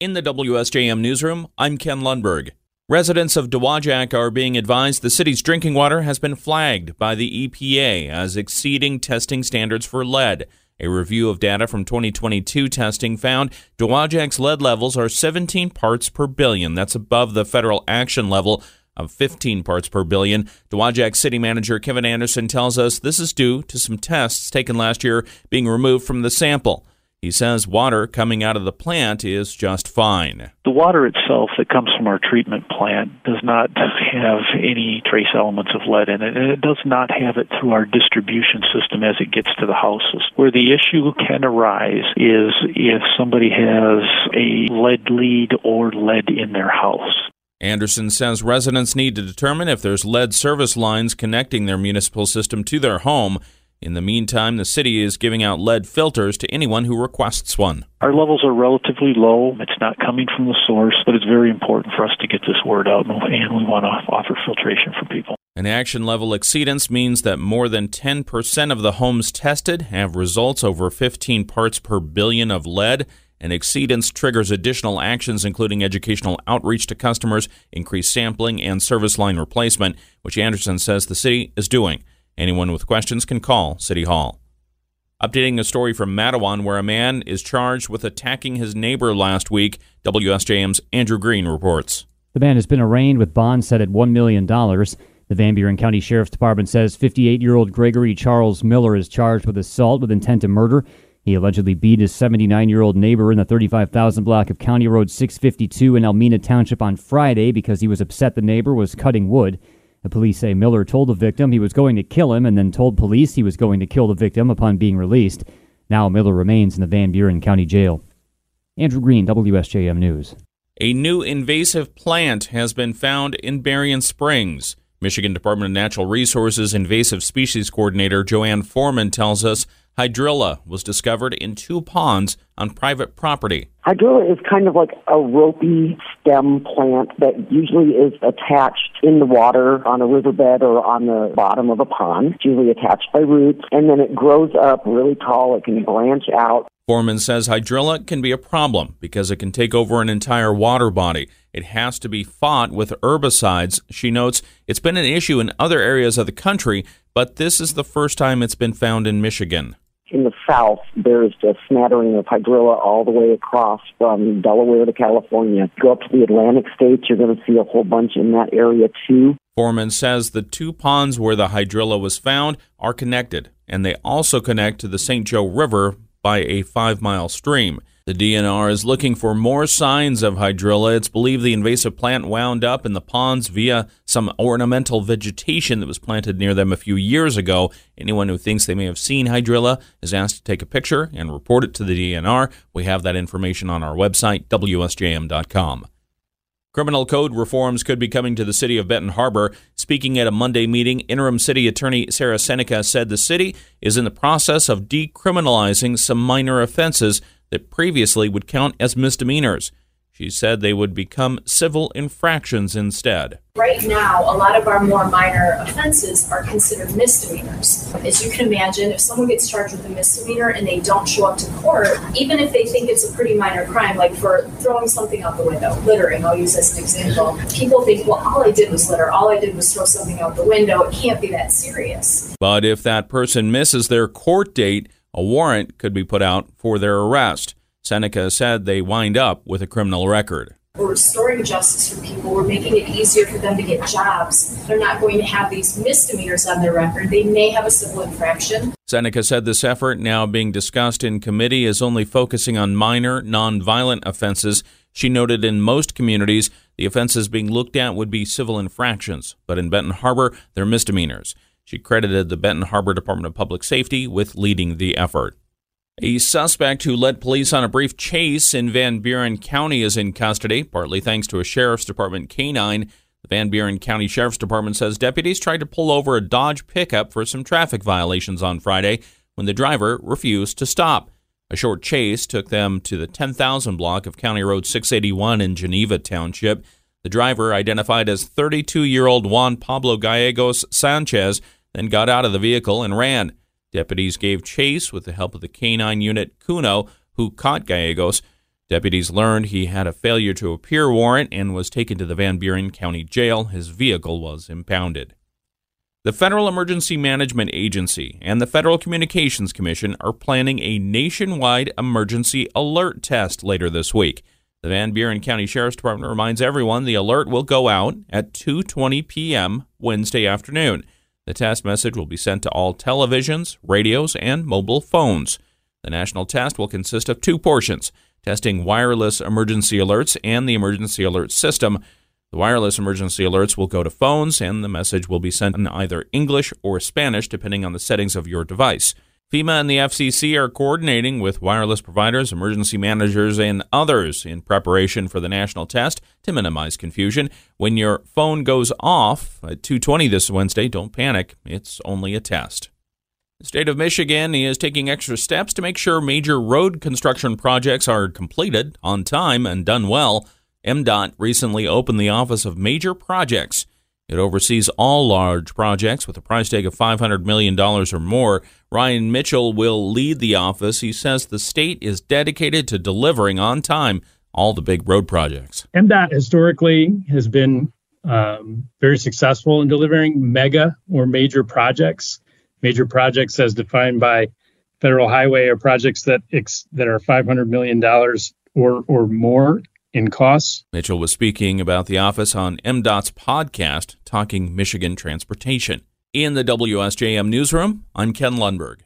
In the WSJM newsroom, I'm Ken Lundberg. Residents of Dowagiac are being advised the city's drinking water has been flagged by the EPA as exceeding testing standards for lead. A review of data from 2022 testing found Dowagiac's lead levels are 17 parts per billion. That's above the federal action level of 15 parts per billion. Dowagiac City Manager Kevin Anderson tells us this is due to some tests taken last year being removed from the sample. He says water coming out of the plant is just fine. The water itself that comes from our treatment plant does not have any trace elements of lead in it, and it does not have it through our distribution system as it gets to the houses. Where the issue can arise is if somebody has a lead lead or lead in their house. Anderson says residents need to determine if there's lead service lines connecting their municipal system to their home in the meantime, the city is giving out lead filters to anyone who requests one. Our levels are relatively low. It's not coming from the source, but it's very important for us to get this word out, and we want to offer filtration for people. An action level exceedance means that more than 10% of the homes tested have results over 15 parts per billion of lead. An exceedance triggers additional actions, including educational outreach to customers, increased sampling, and service line replacement, which Anderson says the city is doing. Anyone with questions can call City Hall. Updating a story from Mattawan where a man is charged with attacking his neighbor last week, WSJM's Andrew Green reports. The man has been arraigned with bond set at $1 million. The Van Buren County Sheriff's Department says 58 year old Gregory Charles Miller is charged with assault with intent to murder. He allegedly beat his 79 year old neighbor in the 35,000 block of County Road 652 in Almena Township on Friday because he was upset the neighbor was cutting wood. The police say Miller told the victim he was going to kill him and then told police he was going to kill the victim upon being released. Now Miller remains in the Van Buren County Jail. Andrew Green, WSJM News. A new invasive plant has been found in Berrien Springs. Michigan Department of Natural Resources Invasive Species Coordinator Joanne Foreman tells us hydrilla was discovered in two ponds on private property. Hydrilla is kind of like a ropey stem plant that usually is attached in the water on a riverbed or on the bottom of a pond. It's usually attached by roots, and then it grows up really tall. It can branch out. Foreman says hydrilla can be a problem because it can take over an entire water body. It has to be fought with herbicides. She notes it's been an issue in other areas of the country, but this is the first time it's been found in Michigan in the south, there's a smattering of hydrilla all the way across from Delaware to California. Go up to the Atlantic states, you're going to see a whole bunch in that area too. Foreman says the two ponds where the hydrilla was found are connected, and they also connect to the St. Joe River by a five mile stream. The DNR is looking for more signs of hydrilla. It's believed the invasive plant wound up in the ponds via some ornamental vegetation that was planted near them a few years ago. Anyone who thinks they may have seen hydrilla is asked to take a picture and report it to the DNR. We have that information on our website, WSJM.com. Criminal code reforms could be coming to the city of Benton Harbor. Speaking at a Monday meeting, interim city attorney Sarah Seneca said the city is in the process of decriminalizing some minor offenses that previously would count as misdemeanors. She said they would become civil infractions instead. Right now, a lot of our more minor offenses are considered misdemeanors. As you can imagine, if someone gets charged with a misdemeanor and they don't show up to court, even if they think it's a pretty minor crime, like for throwing something out the window, littering, I'll use as an example, people think, well, all I did was litter, all I did was throw something out the window, it can't be that serious. But if that person misses their court date, a warrant could be put out for their arrest. Seneca said they wind up with a criminal record. We're restoring justice for people. We're making it easier for them to get jobs. They're not going to have these misdemeanors on their record. They may have a civil infraction. Seneca said this effort, now being discussed in committee, is only focusing on minor, nonviolent offenses. She noted in most communities, the offenses being looked at would be civil infractions, but in Benton Harbor, they're misdemeanors. She credited the Benton Harbor Department of Public Safety with leading the effort. A suspect who led police on a brief chase in Van Buren County is in custody, partly thanks to a sheriff's department canine. The Van Buren County Sheriff's Department says deputies tried to pull over a Dodge pickup for some traffic violations on Friday when the driver refused to stop. A short chase took them to the 10,000 block of County Road 681 in Geneva Township. The driver, identified as 32 year old Juan Pablo Gallegos Sanchez, then got out of the vehicle and ran. Deputies gave chase with the help of the canine unit Kuno, who caught Gallegos. Deputies learned he had a failure to appear warrant and was taken to the Van Buren County Jail. His vehicle was impounded. The Federal Emergency Management Agency and the Federal Communications Commission are planning a nationwide emergency alert test later this week. The Van Buren County Sheriff's Department reminds everyone the alert will go out at 2:20 p.m. Wednesday afternoon. The test message will be sent to all televisions, radios, and mobile phones. The national test will consist of two portions testing wireless emergency alerts and the emergency alert system. The wireless emergency alerts will go to phones, and the message will be sent in either English or Spanish, depending on the settings of your device. FEMA and the FCC are coordinating with wireless providers, emergency managers, and others in preparation for the national test to minimize confusion. When your phone goes off at 2:20 this Wednesday, don't panic. It's only a test. The state of Michigan is taking extra steps to make sure major road construction projects are completed on time and done well. MDOT recently opened the Office of Major Projects. It oversees all large projects with a price tag of $500 million or more. Ryan Mitchell will lead the office. He says the state is dedicated to delivering on time all the big road projects. MDOT historically has been um, very successful in delivering mega or major projects. Major projects, as defined by federal highway, are projects that ex- that are $500 million or or more in costs. Mitchell was speaking about the office on MDOT's podcast, Talking Michigan Transportation. In the WSJM newsroom, I'm Ken Lundberg.